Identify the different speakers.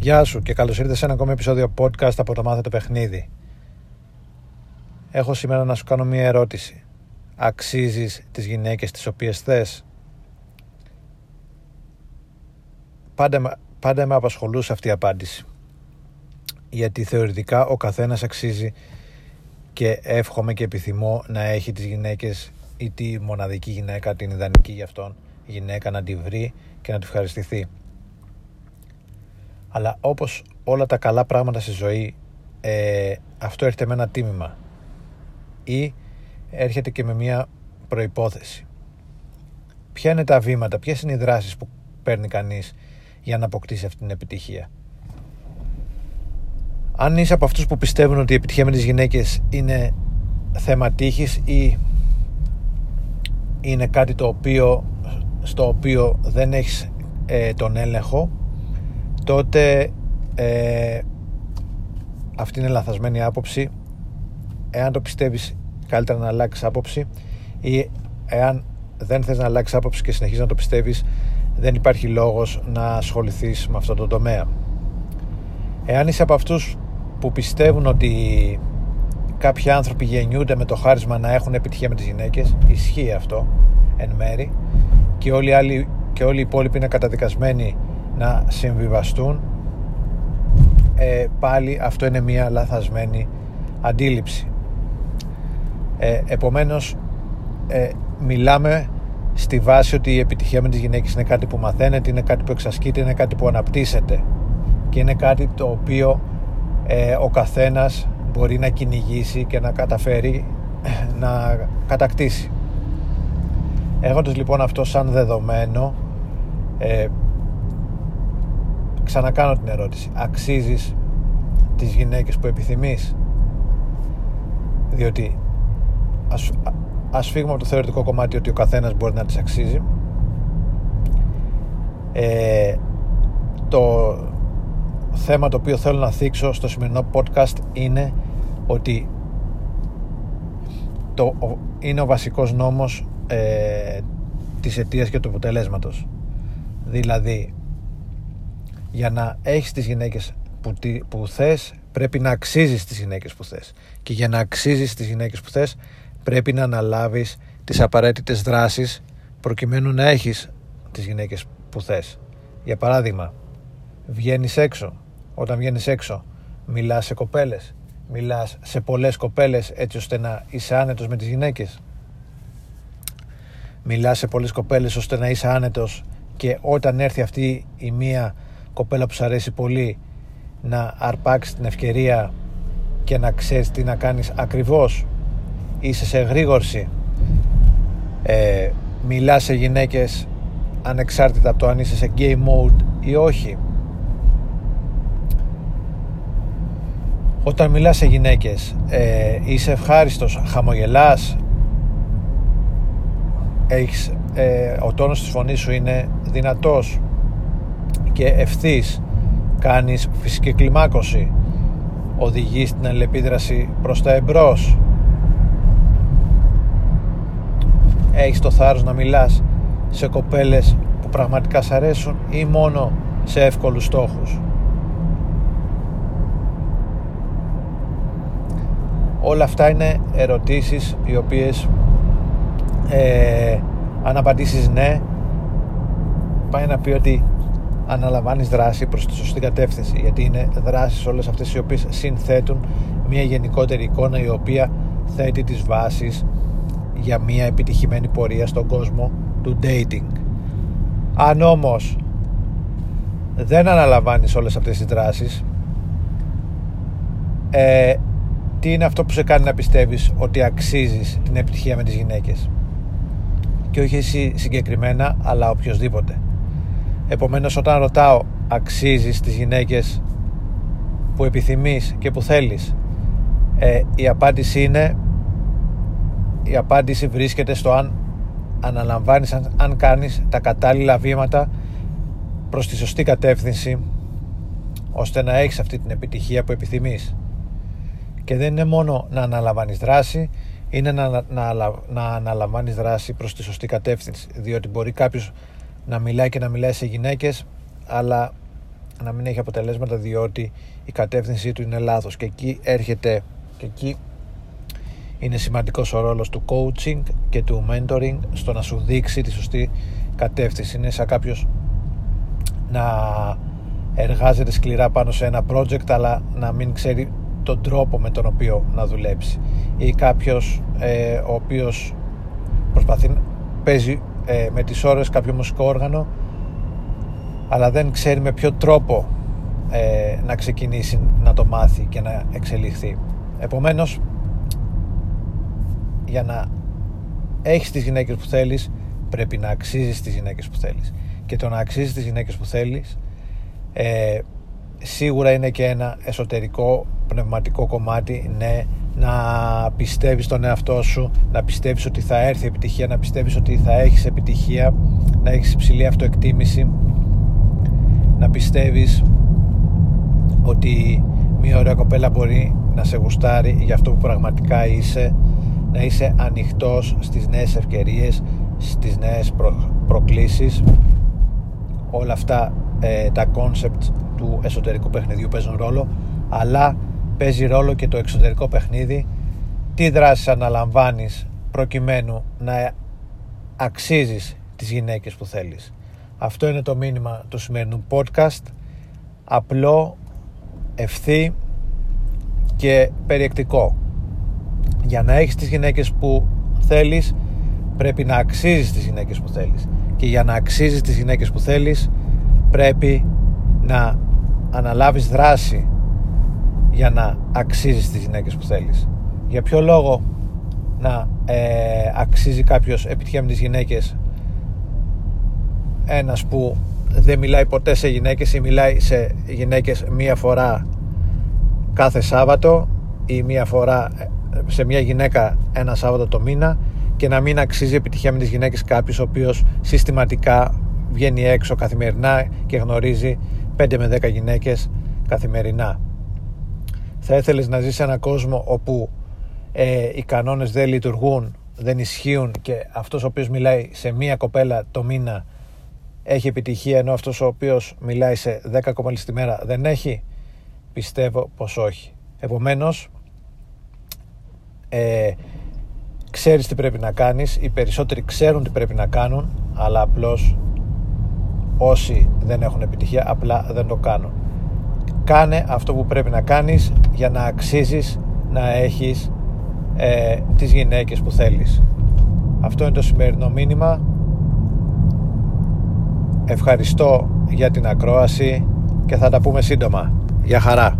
Speaker 1: Γεια σου και καλώς ήρθες σε ένα ακόμη επεισόδιο podcast από το Μάθε το Παιχνίδι. Έχω σήμερα να σου κάνω μία ερώτηση. Αξίζεις τις γυναίκες τις οποίες θες; Πάντα, πάντα με απασχολούσε αυτή η απάντηση. Γιατί θεωρητικά ο καθένας αξίζει και εύχομαι και επιθυμώ να έχει τις γυναίκες ή τη μοναδική γυναίκα, την ιδανική για αυτόν γυναίκα να τη βρει και να τη ευχαριστηθεί. Αλλά όπως όλα τα καλά πράγματα στη ζωή ε, αυτό έρχεται με ένα τίμημα ή έρχεται και με μια προϋπόθεση. Ποια είναι τα βήματα, ποιες είναι οι δράσεις που παίρνει κανείς για να αποκτήσει αυτή την επιτυχία; Αν είσαι από αυτούς που πιστεύουν ότι η επιτυχία με τις γυναίκες είναι θέμα τύχης ή είναι κάτι το οποίο στο οποίο δεν έχεις ε, τον έλεγχο τότε ε, αυτή είναι λαθασμένη άποψη. Εάν το πιστεύεις καλύτερα να αλλάξεις άποψη ή εάν δεν θες να αλλάξεις άποψη και συνεχίζεις να το πιστεύεις δεν υπάρχει λόγος να ασχοληθείς με αυτό το τομέα. Εάν είσαι από αυτούς που πιστεύουν ότι κάποιοι άνθρωποι γεννιούνται με το χάρισμα να έχουν επιτυχία με τις γυναίκες ισχύει αυτό εν μέρη και όλοι, οι άλλοι, και όλοι οι υπόλοιποι είναι καταδικασμένοι να συμβιβαστούν. Ε, πάλι αυτό είναι μια λαθασμένη αντίληψη. Ε, επομένως ε, μιλάμε στη βάση ότι η επιτυχία με τις γυναίκες είναι κάτι που μαθαίνεται είναι κάτι που εξασκείται, είναι κάτι που αναπτύσσεται και είναι κάτι το οποίο ε, ο καθένας μπορεί να κυνηγήσει και να καταφέρει να κατακτήσει. Έχοντας λοιπόν αυτό σαν δεδομένο ε, ξανακάνω την ερώτηση. Αξίζεις τις γυναίκες που επιθυμείς; Διότι ας, ας φύγουμε από το θεωρητικό κομμάτι ότι ο καθένας μπορεί να τις αξίζει. Ε, το θέμα το οποίο θέλω να θίξω στο σημερινό podcast είναι ότι το, είναι ο βασικός νόμος ε, της αιτίας και του αποτελέσματος. Δηλαδή για να έχεις τις γυναίκες που, που θες πρέπει να αξίζεις τις γυναίκες που θες. Και για να αξίζεις τις γυναίκες που θες πρέπει να αναλάβεις τις απαραίτητες δράσεις προκειμένου να έχεις τις γυναίκες που θες. Για παράδειγμα βγαίνεις έξω. Όταν βγαίνεις έξω μιλάς σε κοπέλες. Μιλάς σε πολλές κοπέλες έτσι ώστε να είσαι άνετος με τις γυναίκες. Μιλάς σε πολλές κοπέλες ώστε να είσαι άνετος και όταν έρθει αυτή η μία κοπέλα που σου αρέσει πολύ να αρπάξεις την ευκαιρία και να ξέρεις τι να κάνεις ακριβώς είσαι σε γρήγορση ε, μιλάς σε γυναίκες ανεξάρτητα από το αν είσαι σε gay mode ή όχι. Όταν μιλάς σε γυναίκες ε, είσαι ευχάριστος χαμογελάς έχεις, ε, ο τόνος της φωνής σου είναι δυνατός και ευθύς κάνεις φυσική κλιμάκωση. Οδηγείς την αλληλεπίδραση προς τα εμπρός. Έχεις το θάρρος να μιλάς σε κοπέλες που πραγματικά σ' αρέσουν ή μόνο σε εύκολους στόχους. Όλα αυτά είναι ερωτήσεις οι οποίες ε, αν απαντήσεις ναι πάει να πει ότι αναλαμβάνεις δράση προς τη σωστή κατεύθυνση γιατί είναι δράσεις όλες αυτές οι οποίες συνθέτουν μια γενικότερη εικόνα η οποία θέτει τις βάσεις για μια επιτυχημένη πορεία στον κόσμο του dating. Αν όμως δεν αναλαμβάνεις όλες αυτές τις δράσεις ε, τι είναι αυτό που σε κάνει να πιστεύεις ότι αξίζεις την επιτυχία με τις γυναίκες; Και όχι εσύ συγκεκριμένα αλλά οποιοδήποτε επομένως όταν ρωτάω αξίζεις τις γυναίκες που επιθυμείς και που θέλεις ε, η απάντηση είναι η απάντηση βρίσκεται στο αν αναλαμβάνεις αν, αν κάνεις τα κατάλληλα βήματα προς τη σωστή κατεύθυνση ώστε να έχεις αυτή την επιτυχία που επιθυμείς. Και δεν είναι μόνο να αναλαμβάνεις δράση είναι να, να, να αναλαμβάνεις δράση προς τη σωστή κατεύθυνση διότι μπορεί κάποιος να μιλάει και να μιλάει σε γυναίκες αλλά να μην έχει αποτελέσματα διότι η κατεύθυνσή του είναι λάθος. Και εκεί έρχεται και εκεί είναι σημαντικός ο ρόλος του coaching και του mentoring στο να σου δείξει τη σωστή κατεύθυνση. Είναι σαν κάποιος να εργάζεται σκληρά πάνω σε ένα project αλλά να μην ξέρει τον τρόπο με τον οποίο να δουλέψει. Ή κάποιος ε, ο οποίος προσπαθεί παίζει ε, με τις ώρες κάποιο μουσικό όργανο αλλά δεν ξέρει με ποιο τρόπο ε, να ξεκινήσει να το μάθει και να εξελιχθεί. Επομένως για να έχεις τις γυναίκες που θέλεις πρέπει να αξίζεις τις γυναίκες που θέλεις. Και το να αξίζεις τις γυναίκες που θέλεις ε, σίγουρα είναι και ένα εσωτερικό πνευματικό κομμάτι ναι να πιστεύεις στον εαυτό σου να πιστεύεις ότι θα έρθει επιτυχία να πιστεύεις ότι θα έχεις επιτυχία να έχεις υψηλή αυτοεκτίμηση να πιστεύεις ότι μια ωραία κοπέλα μπορεί να σε γουστάρει για αυτό που πραγματικά είσαι να είσαι ανοιχτός στις νέες ευκαιρίες στις νέες προ, προκλήσεις. Όλα αυτά ε, τα κόνσεπτ του εσωτερικού παιχνιδιού παίζουν ρόλο αλλά παίζει ρόλο και το εξωτερικό παιχνίδι. Τι δράσεις αναλαμβάνεις προκειμένου να αξίζεις τις γυναίκες που θέλεις. Αυτό είναι το μήνυμα του σημερινού podcast. Απλό, ευθύ και περιεκτικό. Για να έχεις τις γυναίκες που θέλεις πρέπει να αξίζεις τις γυναίκες που θέλεις. Και για να αξίζεις τις γυναίκες που θέλεις πρέπει να αναλάβεις δράση για να αξίζεις τις γυναίκες που θέλεις για ποιο λόγο να ε, αξίζει κάποιος επιτυχία με τις γυναίκες; Ένας που δεν μιλάει ποτέ σε γυναίκες ή μιλάει σε γυναίκες μία φορά κάθε Σάββατο ή μία φορά σε μια γυναίκα ένα Σάββατο το μήνα και να μην αξίζει επιτυχία με τις γυναίκες κάποιος ο οποίος συστηματικά βγαίνει έξω καθημερινά και γνωρίζει 5 με 10 γυναίκες καθημερινά. Θα ήθελες να ζεις σε έναν κόσμο όπου ε, οι κανόνες δεν λειτουργούν, δεν ισχύουν και αυτός ο οποίος μιλάει σε μία κοπέλα το μήνα έχει επιτυχία ενώ αυτός ο οποίος μιλάει σε 10 κοπέλες τη μέρα δεν έχει. Πιστεύω πως όχι. Επομένως ε, ξέρεις τι πρέπει να κάνεις οι περισσότεροι ξέρουν τι πρέπει να κάνουν αλλά απλώς όσοι δεν έχουν επιτυχία απλά δεν το κάνουν κάνε αυτό που πρέπει να κάνεις για να αξίζεις να έχεις ε, τις γυναίκες που θέλεις αυτό είναι το σημερινό μήνυμα ευχαριστώ για την ακρόαση και θα τα πούμε σύντομα. Για χαρά!